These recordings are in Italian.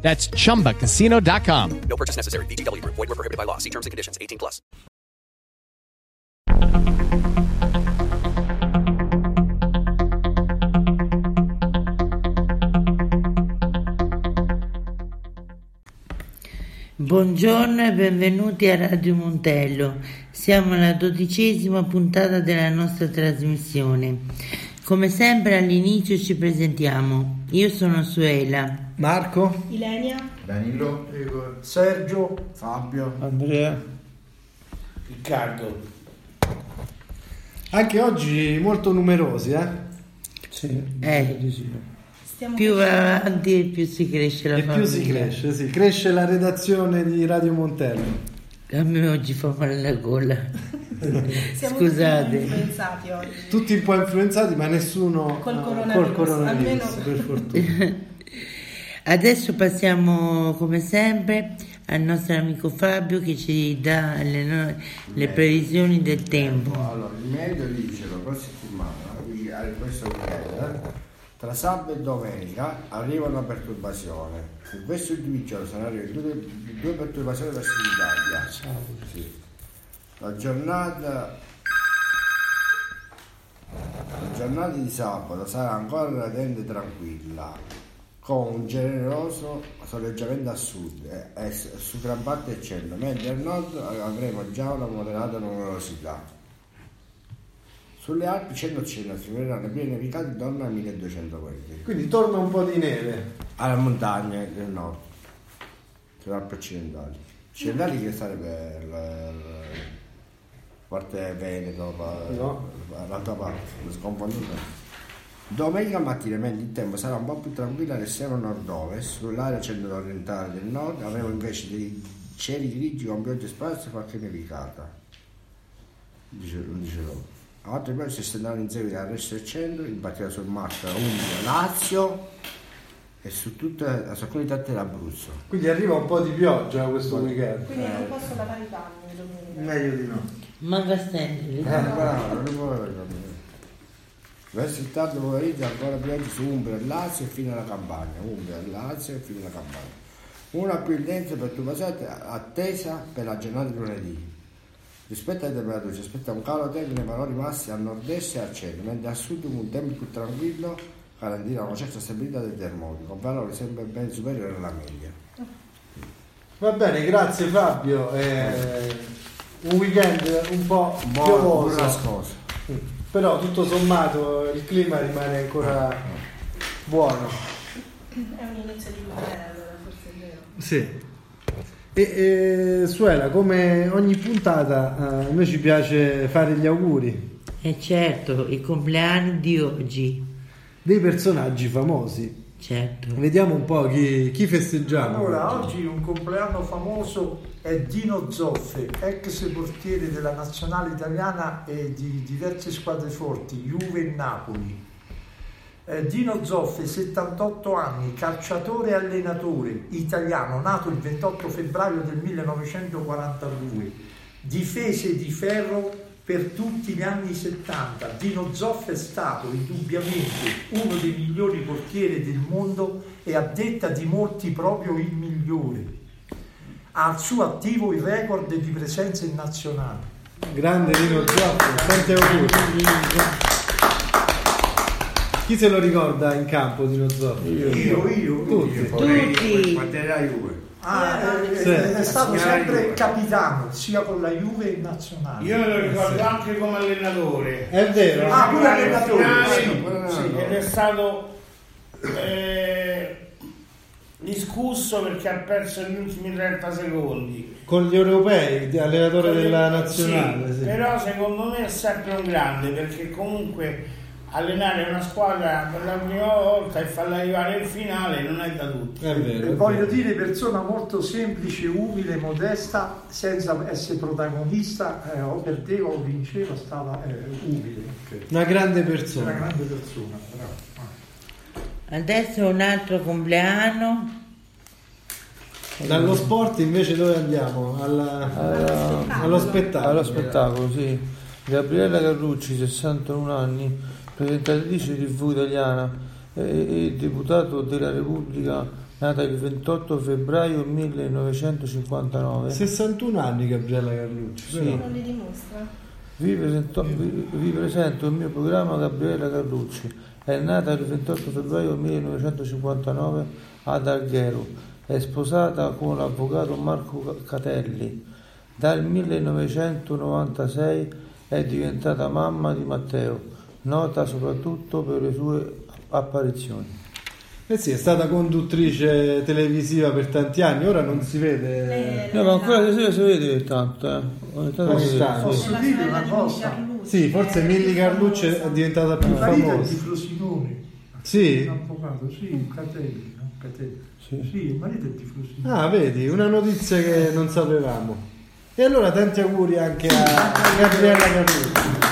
That's chumbacasino.com. No purchase necessary. VGW Group. Void were prohibited by law. See terms and conditions. 18 plus. Buongiorno e benvenuti a Radio Montello. Siamo alla dodicesima puntata della nostra trasmissione. Come sempre all'inizio ci presentiamo. Io sono Suela. Marco, Ilenia, Danilo, Sergio, Fabio, Andrea. Riccardo, Anche oggi molto numerosi, eh? sì, Eh. sì. stiamo Più va avanti e più si cresce la E famiglia. più si cresce, sì. Cresce la redazione di Radio Montello. A me oggi fa male la gola. siamo Scusate. tutti influenzati oggi. Tutti un po' influenzati, ma nessuno Col eh, coronavirus, col coronavirus, almeno- per fortuna. Adesso passiamo come sempre al nostro amico Fabio che ci dà le, no- le previsioni del tempo. Allora, il medio dice la prossima settimana, eh, questo weekend, tra sabato e domenica arriva una perturbazione. In questi ultimi giorni saranno due, due perturbazioni verso l'Italia. Sì. La giornata la giornata di sabato sarà ancora relativamente tranquilla, con un generoso soleggiamento a sud e, e s- su gran parte del centro, mentre al nord avremo già una moderata numerosità. Sulle Alpi centro-occidentali si vedranno piene nevicate intorno ai 1200 metri. Quindi torna un po' di neve. Alle montagne del nord, sulle Alpi occidentali. Occidentali che sarebbe la, la parte Veneto, la- No. l'altra parte, sconfonduto. Domenica mattina, mentre il tempo sarà un po' più tranquillo all'estremo nord-ovest, sull'area centro-orientale del nord avremo invece dei cieli grigi con piogge sparse e qualche nevicata. Dice, non dice loro. Altre poi si estenderanno in seguito al resto del centro, in particolare sul Marca, Umbria, Lazio e su tutte su alcune tappe dell'Abruzzo. Quindi arriva un po' di pioggia questo weekend. Quindi non posso lavare i panni domenica. Meglio di no. Manca stendere. Eh, bravo, non può capire. Verso il tardo pomeriggio ancora pioggia su Umbria e Lazio e fino alla Campania. Umbria e Lazio e fino alla Campania. Una più intensa perturbazione attesa per la giornata di lunedì. Rispetto alle temperature si aspetta un calo tecnico nei valori massi a nord-est e al centro, mentre a sud un tempo più tranquillo garantirà una certa stabilità dei termoni, con valori sempre ben superiori alla media. Va bene, grazie Fabio. Eh, un weekend un po' Un po' piovoso. burrascoso. Però tutto sommato il clima rimane ancora buono. È un inizio di allora forse è vero. Sì. E, e Suela, come ogni puntata, eh, a noi ci piace fare gli auguri E certo, i compleanni di oggi. dei personaggi famosi. Certo. Vediamo un po' chi, chi festeggiamo. Allora, oggi un compleanno famoso è Dino Zoffe, ex portiere della nazionale italiana e di diverse squadre forti, Juve e Napoli. Eh, Dino Zoffe, 78 anni, calciatore e allenatore italiano, nato il 28 febbraio del 1942, difese di ferro per tutti gli anni 70. Dino Zoffe è stato indubbiamente uno dei migliori portieri del mondo e a detta di molti proprio il migliore. Ha al suo attivo il record di presenze in nazionale. Grande Rino Zoppo, tanti auguri. Chi se lo ricorda in campo Dino Zoppo? Io, io, Tutti. Tutti. Quanto Juve? Ah, eh, Sì. è stato sempre Juve. capitano, sia con la Juve che in nazionale. Io me lo ricordo anche come allenatore. È vero? Ah, pure allenatore, Finale, sì. sì, ed è stato eh, discusso perché ha perso gli ultimi 30 secondi. Con gli europei, allenatore della nazionale. Sì, sì. Però secondo me è sempre un grande perché comunque allenare una squadra per la prima volta e farla arrivare in finale non è da tutti. È vero. È voglio vero. dire persona molto semplice, umile, modesta, senza essere protagonista, eh, o perdeva o vinceva, stava eh, umile. ok. Una grande Una persona. grande persona, bravo. Adesso un altro compleanno. Dallo sport invece dove andiamo? Alla- Alla- allo spettacolo. Allo spettacolo, sì. Gabriella Carrucci, 61 anni, presentatrice TV italiana e, e deputato della Repubblica, nata il 28 febbraio 1959. 61 anni Gabriella Carlucci. Sì. però. Non li dimostra. Vi, presento, vi- vi presento il mio programma Gabriella Carlucci. È nata il 28 febbraio 1959 ad Alghero. È sposata con l'avvocato Marco Catelli. Dal 1996 è diventata mamma di Matteo, nota soprattutto per le sue apparizioni. Eh sì, è stata conduttrice televisiva per tanti anni, ora non si vede. No, ma ancora si, si vede tanto, eh. Ogni tanto si vede, Posso- dire una cosa? Sì, forse Milli Carlucci è diventata più Il marito è di famosa. Frosinone. Sì? Un avvocato, sì, un Catelli, no? Catelli. Sì. Sì, il marito è di Frosinone. Ah, vedi, una notizia che non sapevamo. E allora tanti auguri anche a Gabriella Carlucci.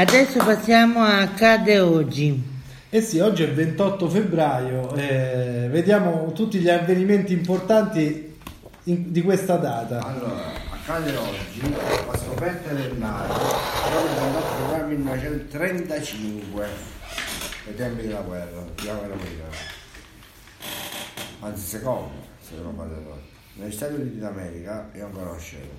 Adesso passiamo a accade oggi. Eh sì, oggi è il 28 febbraio, eh, vediamo tutti gli avvenimenti importanti in- di questa data. Allora, accade oggi la scoperta del Nato, proprio il 28 febbraio 1935, ai tempi della guerra, della guerra americana. Anzi, secondo, se non fate voi. Negli Stati Uniti d'America, io non conoscevo,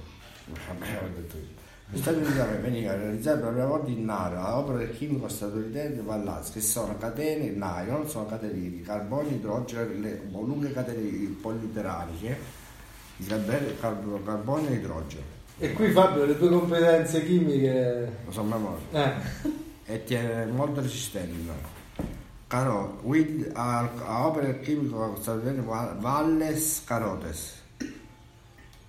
vabbè, ho detto io. Negli Stati Uniti d'America veniva realizzata per la prima volta in nave a opera del chimico statunitense Vallaz, che sono catene nylon, sono catene di carbonio, idrogeno, le lunghe catene politeraniche di carbonio e idrogeno. E qui Fabio, le tue competenze chimiche... Lo so a memoria. Eh, E tiene molto resistente. Caro, a, a opera del chimico statunitense Va- Valles Carotes,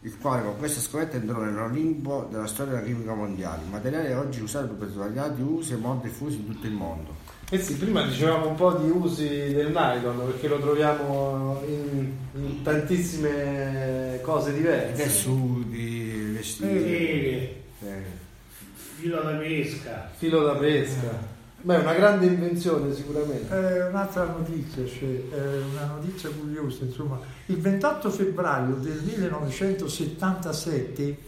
il quale con questa scoperta entrò nell'Olimpo della storia della chimica mondiale. Il materiale è oggi usato per svariati usi e molto diffusi in tutto il mondo. eh sì, prima dicevamo un po' di usi del nylon perché lo troviamo in, in tantissime cose diverse. Tessuti, vestiti. Tele, eh. filo da pesca. Filo da pesca. Beh, è una grande invenzione sicuramente. Eh, un'altra notizia, cioè, eh, una notizia curiosa, insomma, il 28 febbraio del 1977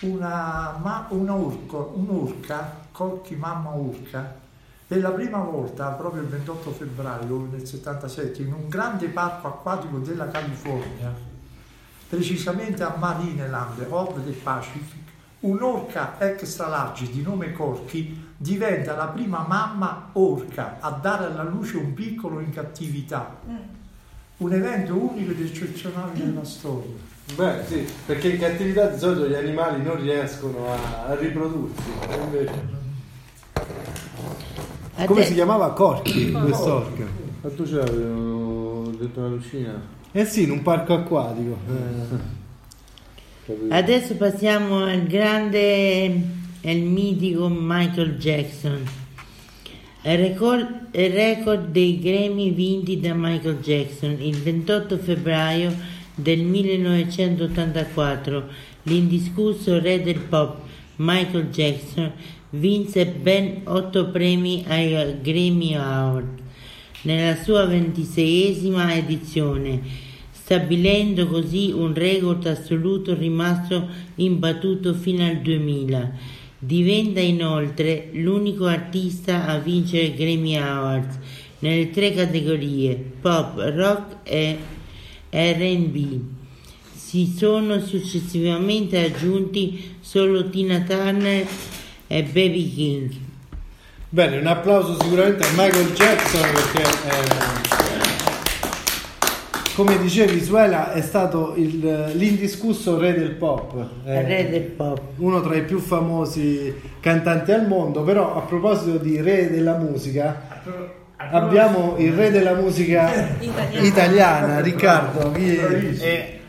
una, ma, una urco- un'urca, Colchi Mamma Urca, per la prima volta, proprio il 28 febbraio del 77, in un grande parco acquatico della California, precisamente a Marineland, Ovest del Pacific, un'orca extra large di nome Corky diventa la prima mamma orca a dare alla luce un piccolo in cattività. Un evento unico ed eccezionale nella storia. Beh, sì, perché in cattività di solito gli animali non riescono a, a riprodursi. invece- Come Ade- si chiamava Corky, quest'orca? Ma tu ce l'avevo dentro la lucina? Eh sì, in un parco acquatico. Eh. Adesso passiamo al grande e il mitico Michael Jackson. Il record, dei Grammy vinti da Michael Jackson il 28 febbraio del 1984, l'indiscusso re del pop Michael Jackson vinse ben otto premi ai Grammy Award nella sua ventiseiesima edizione, stabilendo così un record assoluto rimasto imbattuto fino al 2000. Diventa inoltre l'unico artista a vincere Grammy Awards nelle tre categorie pop, rock e RB. Si sono successivamente aggiunti solo Tina Turner e Baby King. Bene, un applauso sicuramente a Michael Jackson perché, eh, come dicevi Suela, è stato il- l'indiscusso re del pop. Eh, re del pop. Uno tra i più famosi cantanti al mondo, però a proposito di re della musica, abbiamo il re della musica Italiana. italiana, Riccardo. Chi è? Eh,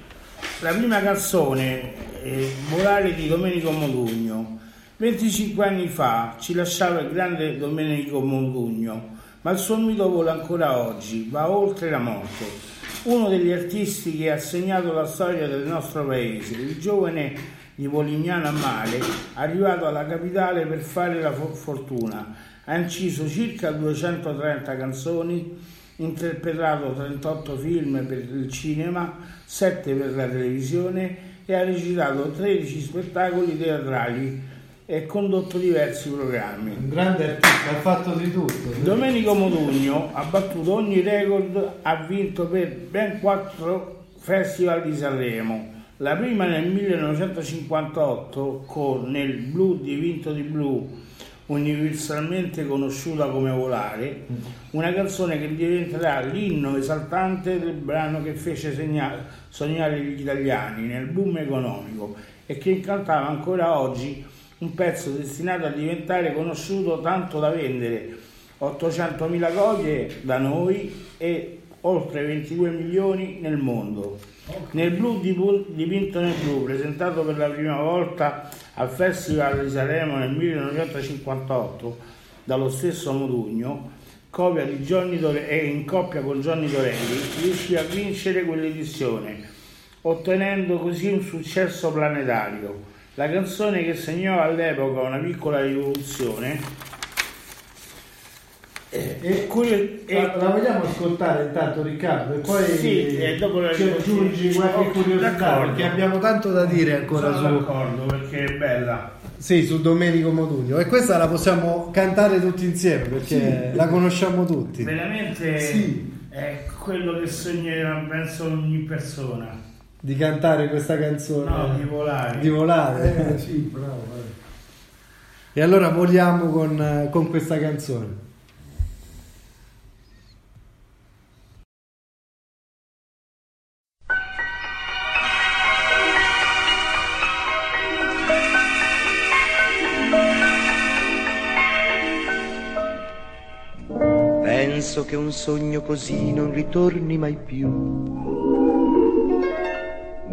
la prima canzone, eh, Morale di Domenico Modugno, 25 anni fa ci lasciava il grande Domenico Modugno, ma il suo mito vola ancora oggi, va oltre la morte. Uno degli artisti che ha segnato la storia del nostro paese, il giovane di Polignano a Mare, arrivato alla capitale per fare la fo- fortuna. Ha inciso circa 230 canzoni, interpretato 38 film per il cinema, 7 per la televisione e ha recitato 13 spettacoli teatrali e condotto diversi programmi. Un grande artista, ha fatto di tutto. Domenico Modugno ha battuto ogni record, ha vinto per ben quattro festival di Sanremo. La prima nel 1958 con Nel blu dipinto di blu, universalmente conosciuta come Volare, una canzone che diventerà l'inno esaltante del brano che fece segna- sognare gli italiani nel boom economico e che incantava ancora oggi un pezzo destinato a diventare conosciuto tanto da vendere 800.000 copie da noi e oltre 22 milioni nel mondo. Nel blu dipinto nel blu, presentato per la prima volta al Festival di Sanremo nel 1958 dallo stesso Modugno, copia di Johnny Dore- e in coppia con Johnny Dorelli, riuscì a vincere quell'edizione, ottenendo così un successo planetario. La canzone che segnò all'epoca una piccola rivoluzione eh, E, curio- e- la, la vogliamo ascoltare intanto Riccardo e poi Sì, e dopo la ci aggiungi qualche Oh, curiosità perché abbiamo tanto da dire ancora sono su, d'accordo perché è bella. sì, su Domenico Modugno e questa la possiamo cantare tutti insieme perché la conosciamo tutti. Veramente Sì. è quello che sognerà penso ogni persona. Di cantare questa canzone. No, di volare. Di volare. Eh, sì, bravo. E allora voliamo con, con questa canzone. Penso che un sogno così non ritorni mai più.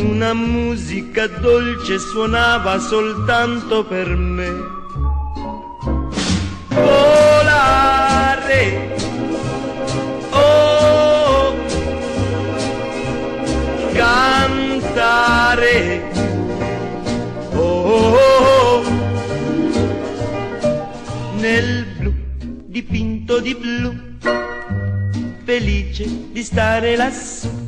Una musica dolce suonava soltanto per me. Volare. Oh, cantare. Oh, oh, oh. nel blu dipinto di blu, felice di stare lassù.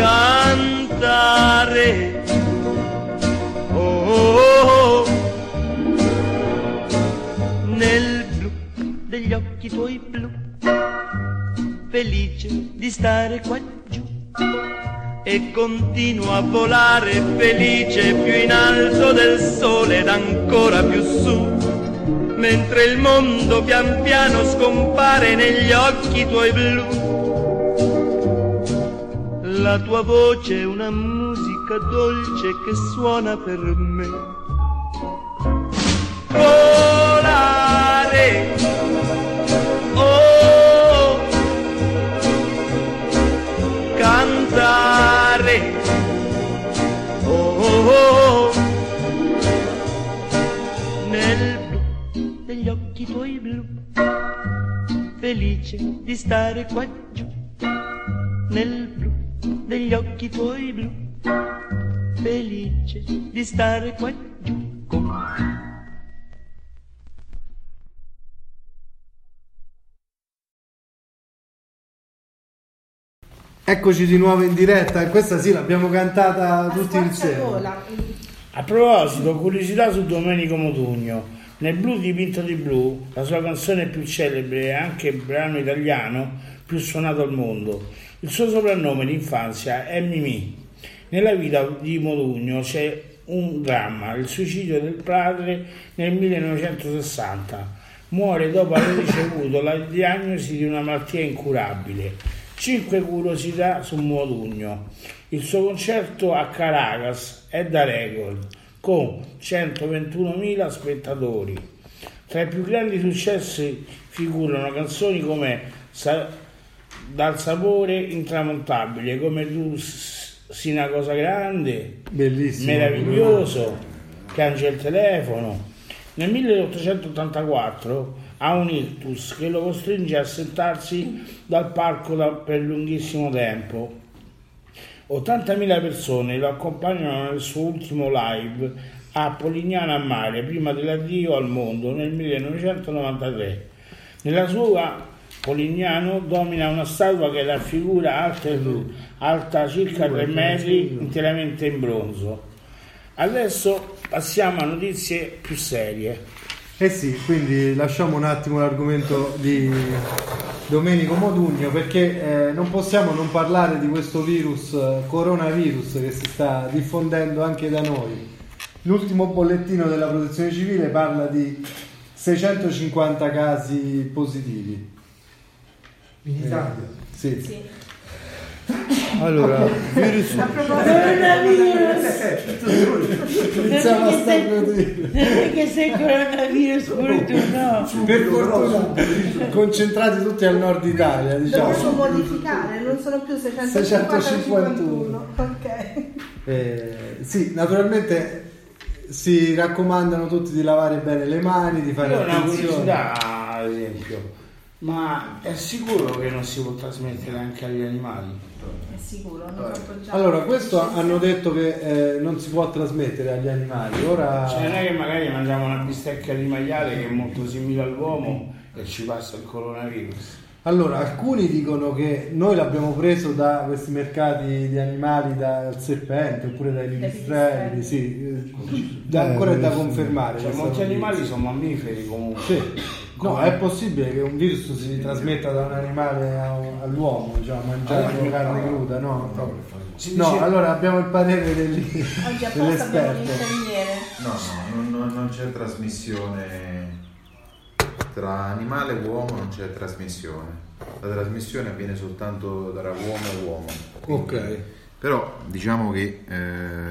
Cantare. Oh, nel blu degli occhi tuoi blu, felice di stare qua giù e continuo a volare felice più in alto del sole ed ancora più su, mentre il mondo pian piano scompare negli occhi tuoi blu. La tua voce è una musica dolce che suona per me. Volare, oh, cantare, oh, oh, oh, nel blu degli occhi tuoi blu, felice di stare qua giù, nel blu degli occhi tuoi blu, felice di stare qua giù con me. Eccoci di nuovo in diretta e questa sì l'abbiamo cantata tutti insieme. A proposito, curiosità su Domenico Modugno. Nel blu dipinto di blu, la sua canzone più celebre e anche il brano italiano più suonato al mondo. Il suo soprannome d'infanzia è Mimì. Nella vita di Modugno c'è un dramma, il suicidio del padre nel 1960. Muore dopo aver ricevuto la diagnosi di una malattia incurabile. Cinque curiosità su Modugno. Il suo concerto a Caracas è da record, con 121.000 spettatori. Tra i più grandi successi figurano canzoni come Sa- Dal sapore intramontabile, come tu sei una cosa grande, Bellissimo. meraviglioso, piange il telefono. Nel 1884 ha un ictus che lo costringe a sentarsi dal palco da- per lunghissimo tempo. 80.000 persone lo accompagnano nel suo ultimo live a Polignano a Mare prima dell'addio al mondo nel 1993. Nella sua Polignano domina una statua che raffigura alta, alta circa 3 metri interamente in bronzo. Adesso passiamo a notizie più serie. Eh sì, quindi lasciamo un attimo l'argomento di Domenico Modugno perché eh, non possiamo non parlare di questo virus, eh, coronavirus che si sta diffondendo anche da noi. L'ultimo bollettino della protezione civile parla di 650 casi positivi. In Italia. Sì. Sì. Allora, virus, Iniziamo a stare così. Perché sei coronavirus pure tu, no? Per fortuna concentrati tutti al nord Italia, Lo diciamo. posso modificare, non sono più 650 51. Ok. Eh, sì, naturalmente si raccomandano tutti di lavare bene le mani, di fare Io ho una attenzione. curiosità, ad esempio, ma è sicuro che non si può trasmettere anche agli animali? È sicuro, non appoggiamo. Allora, questo hanno detto che eh, non si può trasmettere agli animali. Ora Cioè non è che magari mangiamo una bistecca di maiale che è molto simile all'uomo e ci passa il coronavirus. Allora, alcuni dicono che noi l'abbiamo preso da questi mercati di animali, dal serpente oppure dai pipistrelli, sì, eh, da- ancora è da confermare. Cioè molti animali sono mammiferi comunque. Sì. No, è possibile che un virus si trasmetta da un animale a- all'uomo, diciamo, mangiando carne cruda, no? Si No, dice- allora abbiamo il parere degli, dell'esperto. No, no, non, non- non c'è trasmissione tra animale e uomo, non c'è trasmissione. La trasmissione avviene soltanto tra uomo e uomo. Quindi- Ok. Però diciamo che eh,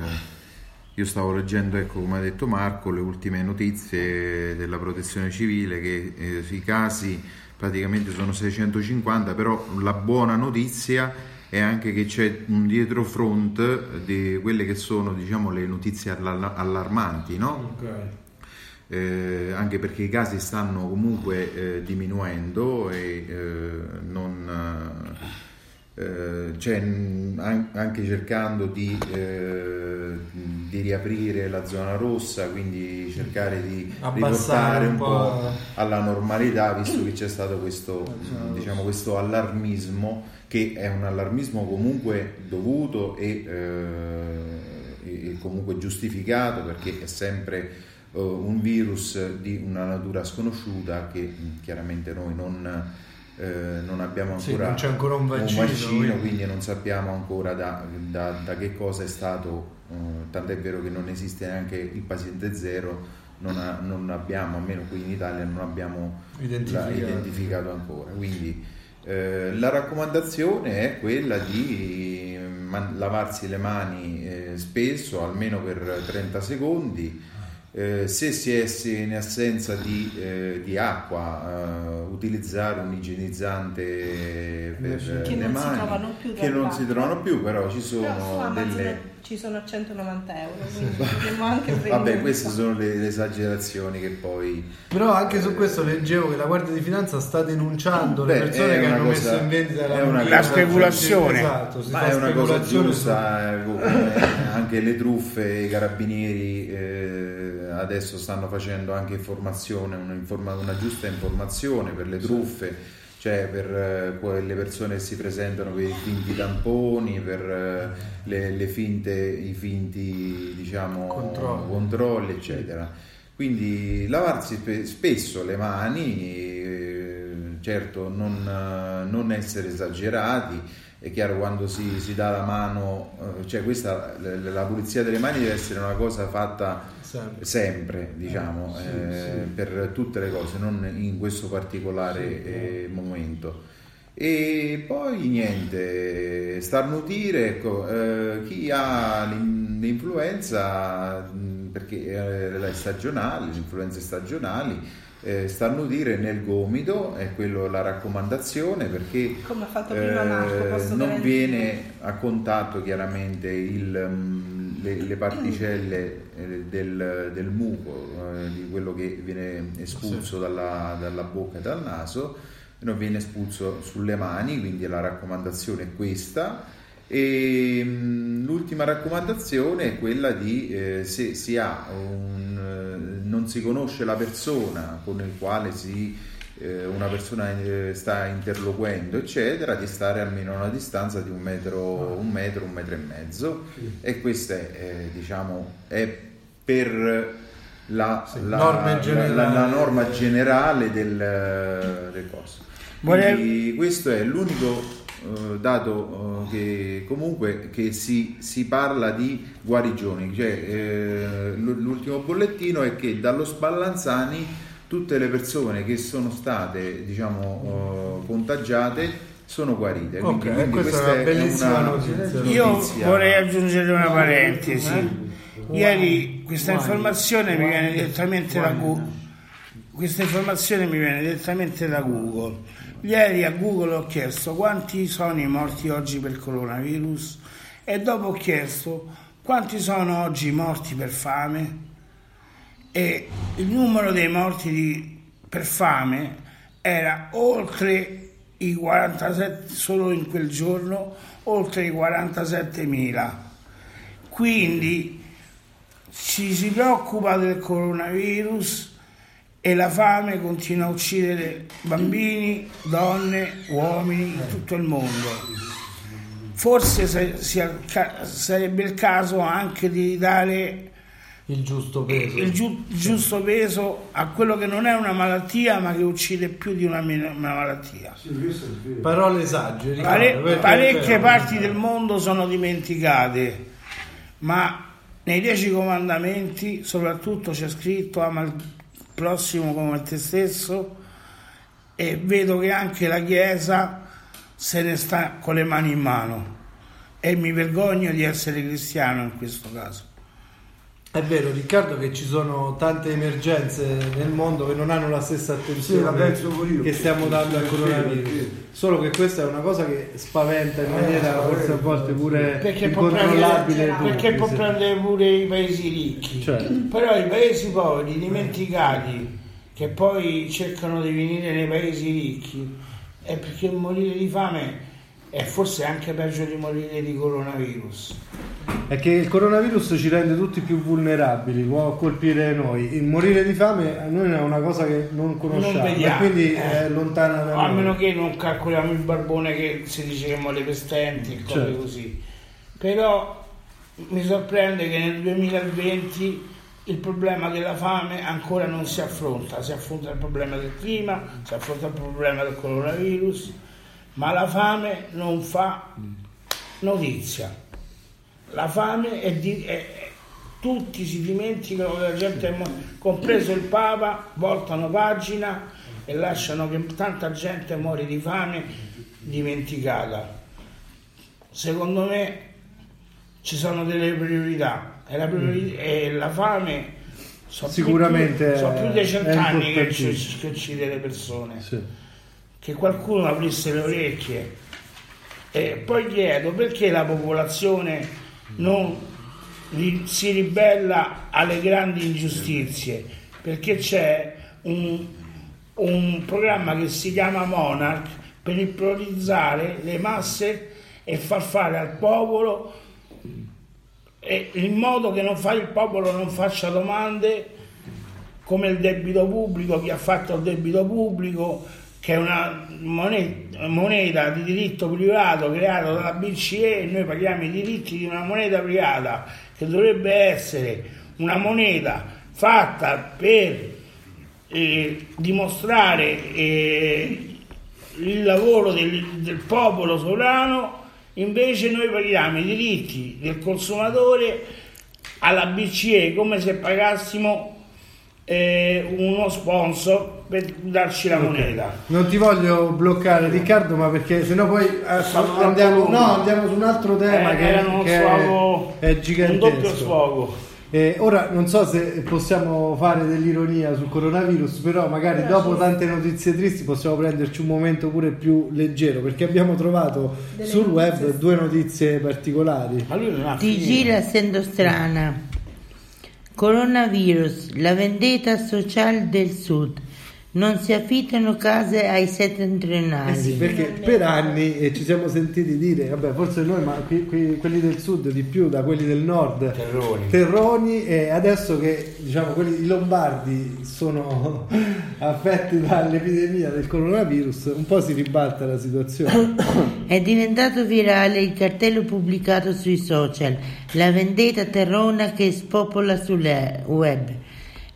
io stavo leggendo, ecco, come ha detto Marco, le ultime notizie della protezione civile che eh, i casi praticamente sono 650, però la buona notizia è anche che c'è un dietrofront di quelle che sono diciamo, le notizie alla- allarmanti, no? Eh, anche perché i casi stanno comunque eh, diminuendo e eh, non, eh, cioè, mh, an- anche cercando di, eh, di riaprire la zona rossa, quindi cercare di Abbassare riportare un po'. alla normalità, visto che c'è stato questo, diciamo, questo allarmismo, che è un allarmismo comunque dovuto e, eh, e comunque giustificato perché è sempre eh, un virus di una natura sconosciuta che chiaramente noi non, eh, non abbiamo Sì, ancora, non c'è ancora un vaccino, quindi- quindi non sappiamo ancora da, da- da che cosa è stato, eh, tant'è vero che non esiste neanche il paziente zero, non, ha- non abbiamo, almeno qui in Italia, non abbiamo Identificato. identificato ancora. Quindi eh, la raccomandazione è quella di mm, man- lavarsi le mani eh, spesso, almeno per 30 secondi. Eh, se si è in assenza di, eh, di acqua, eh, utilizzare un igienizzante per che le non mani, si trovano più che non si trovano più, però ci Però sono Amazon delle... ci sono a 190 euro, quindi potremmo anche prendere. Vabbè, queste sono le, le esagerazioni che poi... Però anche su questo leggevo che la Guardia di Finanza sta denunciando le Beh, persone è che una hanno cosa- messo in vendita è una La cosa- speculazione. Esatto, si Ma fa è una cosa giusta, eh, come anche le truffe, i carabinieri eh, adesso stanno facendo anche informazione, una, informa- una giusta informazione per le truffe, cioè per eh, quelle persone che si presentano per i finti tamponi, per eh, le, le finte, i finti diciamo, Controlli. controlli, eccetera. Quindi lavarsi spe- spesso le mani, eh, certo non, non essere esagerati, è chiaro quando si, si dà la mano, eh, cioè questa, la, la pulizia delle mani deve essere una cosa fatta Sempre. sempre, diciamo, Sì, eh, per tutte le cose, non in questo particolare eh, momento. E poi niente, starnutire, ecco, eh, chi ha l'in- l'influenza, perché eh, è stagionale, le influenze stagionali, eh, starnutire nel gomito è quello la raccomandazione perché Come ha fatto prima Marco, eh, non viene a contatto chiaramente il, mm, le, le particelle eh, del, del muco, eh, di quello che viene espulso dalla, dalla bocca e dal naso, non viene espulso sulle mani, quindi la raccomandazione è questa. E mm, l'ultima raccomandazione è quella di eh, se si ha un, eh, non si conosce la persona con il quale si eh, una persona eh, sta interloquendo, eccetera, di stare almeno a una distanza di un metro, un metro, un metro e mezzo. E questa è, eh, diciamo, è per la, la- norme la- generali. la- la norma generale del, del coso. Quindi questo è l'unico eh, dato eh, che comunque che si, si parla di guarigioni, cioè eh, l'ultimo bollettino è che dallo Spallanzani tutte le persone che sono state diciamo eh, contagiate sono guarite. Ok, Quindi- quindi questa è una bellissima notizia. Io vorrei aggiungere una parentesi. Ieri questa informazione mi viene direttamente da Google. Questa informazione mi viene direttamente da Google. Ieri a Google ho chiesto quanti sono i morti oggi per coronavirus e dopo ho chiesto quanti sono oggi i morti per fame e il numero dei morti di- per fame era oltre i 47 solo in quel giorno oltre i 47.000 quindi ci si preoccupa del coronavirus e la fame continua a uccidere bambini, donne, uomini in tutto il mondo. Forse sarebbe il caso anche di dare il giusto peso. il giu- giusto peso a quello che non è una malattia ma che uccide più di una, una malattia. Parole sagge, Riccardo, Pare- parecchie vero. parti del mondo sono dimenticate, ma nei Dieci Comandamenti soprattutto c'è scritto ama il prossimo come te stesso e vedo che anche la Chiesa se ne sta con le mani in mano e mi vergogno di essere cristiano in questo caso. È vero, Riccardo, che ci sono tante emergenze nel mondo che non hanno la stessa attenzione Sì, la penso pure io. che stiamo dando al coronavirus. sì. Solo che questa è una cosa che spaventa in maniera forse a volte pure Perché può, incontrollabile. prendere, tutti, perché può prendere pure i paesi ricchi, Certo. però i paesi poveri, dimenticati, che poi cercano di venire nei paesi ricchi, è perché morire di fame è forse anche peggio di morire di coronavirus. È che il coronavirus ci rende tutti più vulnerabili, può colpire noi. Il morire di fame a noi è una cosa che non conosciamo Non vediamo, e quindi eh. è lontana da A noi. meno che non calcoliamo il barbone che si dice che muore per stenti e cose Certo. così. Però mi sorprende che nel 2020 il problema della fame ancora non si affronta, si affronta il problema del clima, si affronta il problema del coronavirus, ma la fame non fa notizia. La fame è di... è- tutti si dimenticano che la gente, compreso il Papa, voltano pagina e lasciano che tanta gente muore di fame dimenticata. Secondo me ci sono delle priorità e la, priori- e la fame sono Sicuramente più, sono più di cent'anni che, ci- che uccide le persone Sì. Che qualcuno aprisse le orecchie e poi chiedo perché la popolazione non si ribella alle grandi ingiustizie? Perché c'è un, un programma che si chiama Monarch per ipnotizzare le masse e far fare al popolo in modo che non fa il popolo non faccia domande come il debito pubblico, chi ha fatto il debito pubblico, che è una moneta, moneta di diritto privato creata dalla BCE e noi paghiamo i diritti di una moneta privata che dovrebbe essere una moneta fatta per eh, dimostrare eh, il lavoro del, del popolo sovrano, invece noi paghiamo i diritti del consumatore alla BCE come se pagassimo eh, uno sponsor per darci la moneta. Non ti voglio bloccare Riccardo, ma perché sennò poi eh, andiamo, no, andiamo su un altro tema Eh, che, era uno che sfogo- è un gigantesco. doppio sfogo. Eh, ora non so se possiamo fare dell'ironia sul coronavirus, però magari dopo tante notizie tristi possiamo prenderci un momento pure più leggero, perché abbiamo trovato Delle sul web notizie. due notizie particolari. Ma lui non ha Ti gira essendo strana. Coronavirus, la vendetta sociale del sud. Non si affittano case ai Eh settentrionali. sì, perché per anni eh, ci siamo sentiti dire, vabbè, forse noi, ma qui- qui- quelli del sud di più da quelli del nord, Terroni. terroni, e adesso che diciamo quelli i lombardi sono affetti dall'epidemia del coronavirus, un po' si ribalta la situazione. È diventato virale il cartello pubblicato sui social, la vendetta terrona che spopola sul web.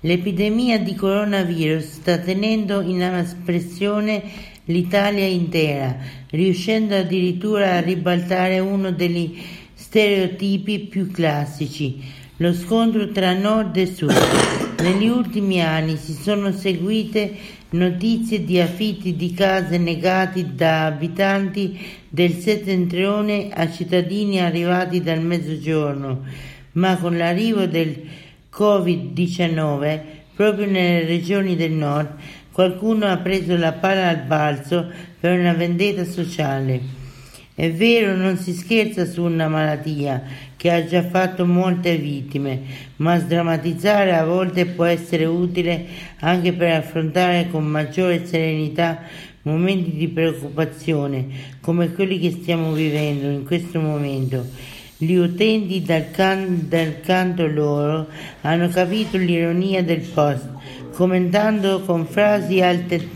L'epidemia di coronavirus sta tenendo in espressione l'Italia intera, riuscendo addirittura a ribaltare uno degli stereotipi più classici, lo scontro tra nord e sud. Negli ultimi anni si sono seguite notizie di affitti di case negati da abitanti del settentrione a cittadini arrivati dal mezzogiorno, ma con l'arrivo del Covid-19 proprio nelle regioni del nord qualcuno ha preso la palla al balzo per una vendetta sociale. È vero, non si scherza su una malattia che ha già fatto molte vittime, ma sdrammatizzare a volte può essere utile anche per affrontare con maggiore serenità momenti di preoccupazione come quelli che stiamo vivendo in questo momento. Gli utenti dal, can- dal canto loro hanno capito l'ironia del post, commentando con frasi alte-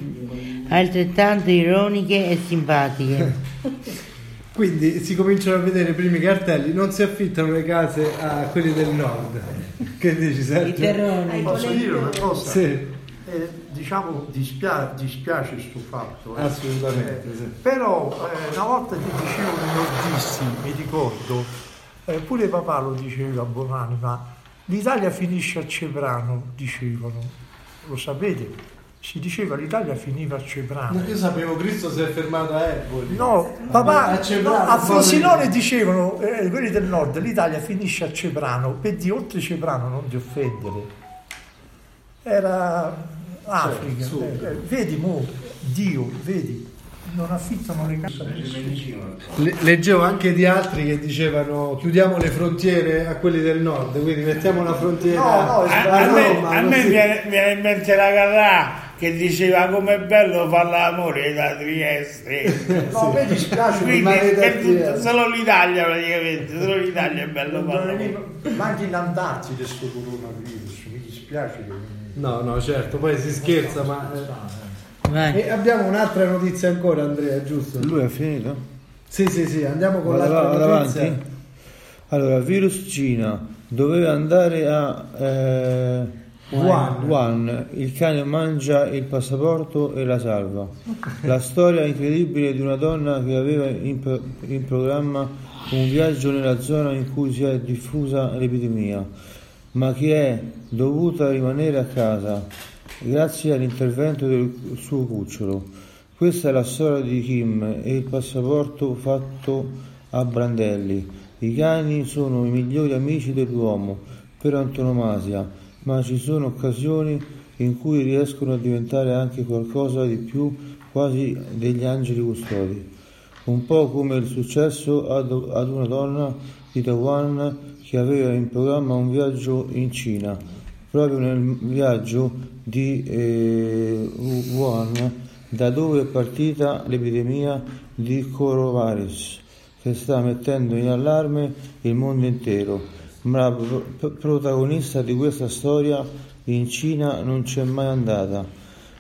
altrettanto ironiche e simpatiche. Quindi si cominciano a vedere i primi cartelli, non si affittano le case a quelli del nord. Che dici I Sergio? terroni. Posso dire una cosa? Sì, Eh, diciamo dispia- dispiace questo fatto. eh. assolutamente. Eh, sì. Però eh, una volta ti dicevano i nordisti, mi ricordo, eh, pure papà lo diceva a Buonanima, l'Italia finisce a Ceprano, dicevano, lo sapete? Si diceva l'Italia finiva a Ceprano. Io sapevo Cristo si è fermato a Eboli. No, papà, a no, Ceprano, a poi- Frosinone dicevano, eh, quelli del nord, l'Italia finisce a Ceprano, per di oltre Ceprano non ti offendere. Era Africa. su. eh, eh, vedi, mo, Dio, vedi, non affittano le case. Le- leggevo anche di altri che dicevano chiudiamo le frontiere a quelli del nord, quindi mettiamo la frontiera No, no, A, a me, Roma, a me così. viene, viene in mente la Carrà che diceva com'è bello fare l'amore da Trieste. No, a me dispiace, Quindi per tutto- solo l'Italia praticamente, solo l'Italia è bello fare ma anche in Antartide sto coronavirus, mi dispiace. che- No, no, certo, poi si scherza, ma... eh. Vai. E abbiamo un'altra notizia ancora, Andrea, giusto? Lui ha finito? Sì, sì, sì, andiamo con Vado, l'altra vado notizia. avanti? Allora, virus Cina doveva andare a eh, Wuhan. Wuhan. Il cane mangia il passaporto e la salva. La storia incredibile di una donna che aveva in, pro- in programma un viaggio nella zona in cui si è diffusa l'epidemia, ma che è dovuta rimanere a casa grazie all'intervento del suo cucciolo. Questa è la storia di Kim e il passaporto fatto a brandelli. I cani sono i migliori amici dell'uomo per antonomasia, ma ci sono occasioni in cui riescono a diventare anche qualcosa di più, quasi degli angeli custodi. Un po' come il successo ad, una donna di Taiwan che aveva in programma un viaggio in Cina. Proprio nel viaggio di eh, Wuhan, da dove è partita l'epidemia di coronavirus che sta mettendo in allarme il mondo intero, ma la protagonista di questa storia in Cina non c'è mai andata.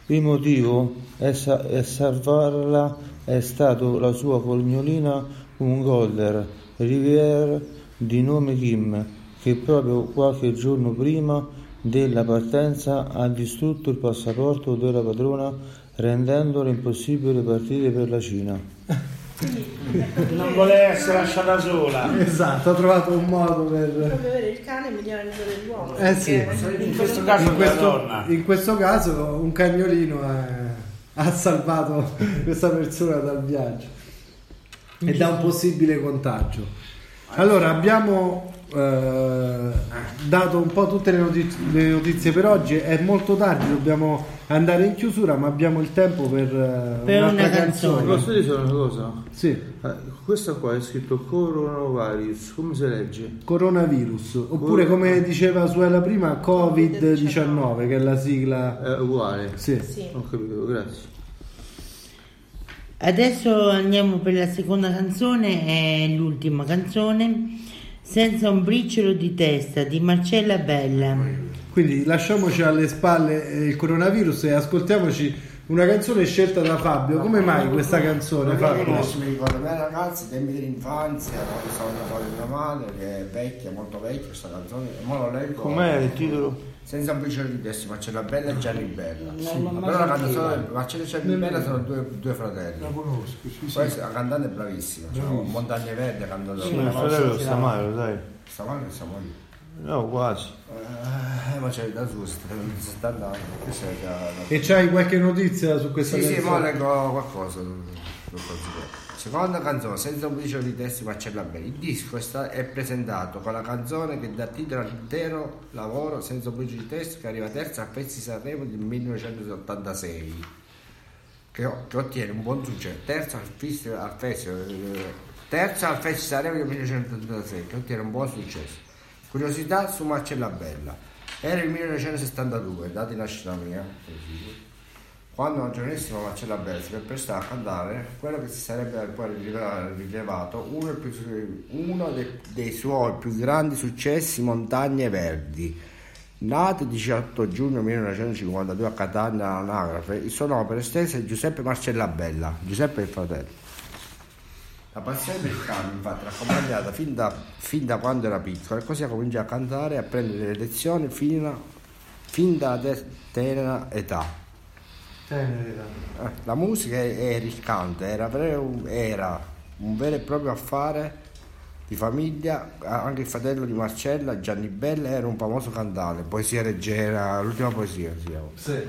Il motivo è, sa- è salvarla è stato la sua cognolina, un golden rivier di nome Kim, che proprio qualche giorno prima della partenza ha distrutto il passaporto della padrona rendendolo impossibile partire per la Cina. Non voleva essere lasciata sola. Esatto, ha trovato un modo per... Proprio avere il cane è migliore dell'uomo. Eh sì, In questo caso in questo, in questo caso un cagnolino è- ha salvato questa persona dal viaggio e da un possibile contagio. Allora abbiamo eh, dato un po' tutte le notizie, le notizie per oggi, è molto tardi, dobbiamo andare in chiusura ma abbiamo il tempo per, eh, Per un'altra una canzone. Posso dire solo una cosa? Sì, Eh, Questo qua è scritto coronavirus, come si legge? coronavirus, oppure come diceva Suela prima, Covid-19 che è la sigla... È uguale. Sì. Sì. Ho capito, grazie. Adesso andiamo per la seconda canzone, è l'ultima canzone, Senza un briciolo di testa di Marcella Bella. Quindi lasciamoci alle spalle eh, il coronavirus e ascoltiamoci una canzone scelta da Fabio. Come mai questa canzone, Fabio? conosco, mi ricordo me ragazzi, tempi dell'infanzia, quando stavo nella cuore di mia madre, che è vecchia, molto vecchia questa canzone, mo lo leggo. Com'è il titolo? Senza un briciolo di testa, Marcella Bella e Gianni Bella. Però la canzone, Marcella e Gianni Bella sono due, due fratelli. La conosco, sì, sì. Questa la cantante è bravissima, cioè, Montagne Verde ha cantato Sì, mio fratello sta male, lo sai? Stamane siamo lì. No, quasi. Eh, ma c'è da giusto, 70 anni. Che sei da- E c'hai qualche notizia su questa Sì, sì, ma canzone? leggo qualcosa. Seconda canzone, senza un briciolo di testi Marcella Bella. Il disco è, presentato con la canzone che dà titolo all'intero lavoro senza un briciolo di testi che arriva terza a Pezzi Sanremo del 1986. Che, ottiene un buon successo. Terza al festival, al eh, Festival del 1986, che ottiene un buon successo. Curiosità su Marcella Bella. Era il 1972, data di nascita mia. Quando una giovanissima Marcella Bella si prestava a cantare quello che si sarebbe poi rivela- rilevato uno, più- uno dei, dei suoi più grandi successi, Montagne Verdi. Nato il 18 giugno 1952 a Catania all'anagrafe, per estesa è Giuseppe Marcella Bella, Giuseppe il fratello. La passione per il canto, infatti, l'ha accompagnata fin da, fin da quando era piccola e così ha cominciato a cantare e a prendere le lezioni fino, fin da te- tenera età. Eh, La musica era il canto, era, era un vero e proprio affare di famiglia, anche il fratello di Marcella, Gianni Bella, era un famoso cantante, poesia leggera, l'ultima poesia si chiama. Sì.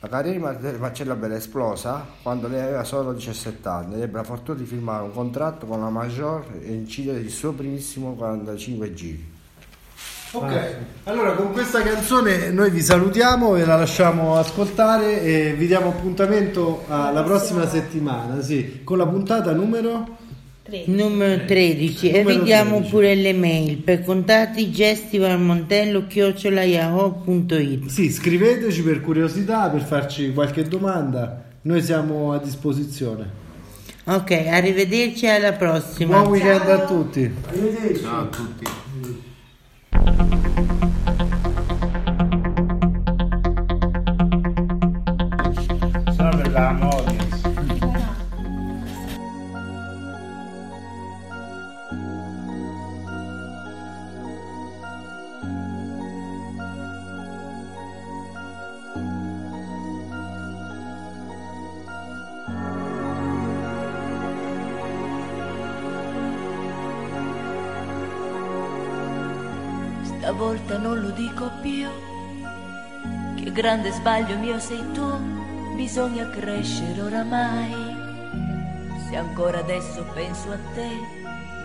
La carriera di Mar- Marcella Bella è esplosa quando lei aveva solo 17 anni ed ebbe la fortuna di firmare un contratto con la Major e incidere il suo primissimo 45 giri. Ok, allora con questa canzone noi vi salutiamo e la lasciamo ascoltare e vi diamo appuntamento alla prossima settimana, sì, con la puntata numero... Numero 13 e Numero vediamo 13. pure le mail per contatti gestivalmontello chiocciolaiaho.it Sì, scriveteci per curiosità, per farci qualche domanda, noi siamo a disposizione. Ok, arrivederci alla prossima. Buon weekend a tutti. Arrivederci. Ciao a tutti. Sono per la audience. Stavolta non lo dico più, che grande sbaglio mio sei tu, bisogna crescere oramai. Se ancora adesso penso a te,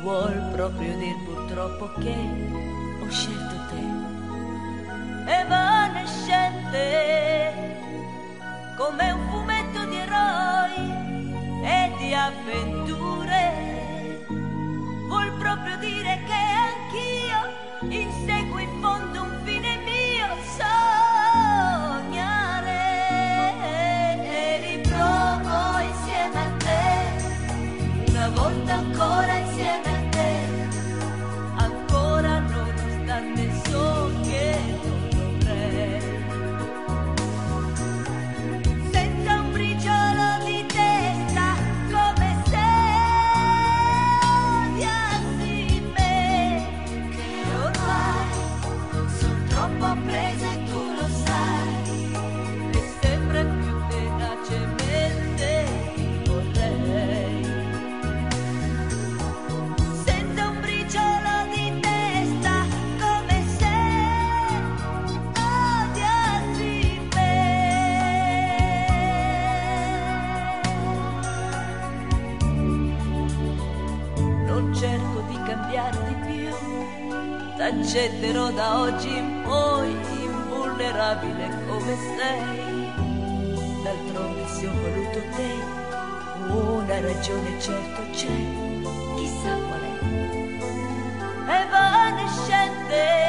vuol proprio dir purtroppo che ho scelto te. Evanescente, come un fumetto di eroi e di avventure, vuol proprio dire che t'accetterò da oggi in poi invulnerabile come sei. D'altronde se ho voluto te una ragione certo c'è chissà qual è. Evanescente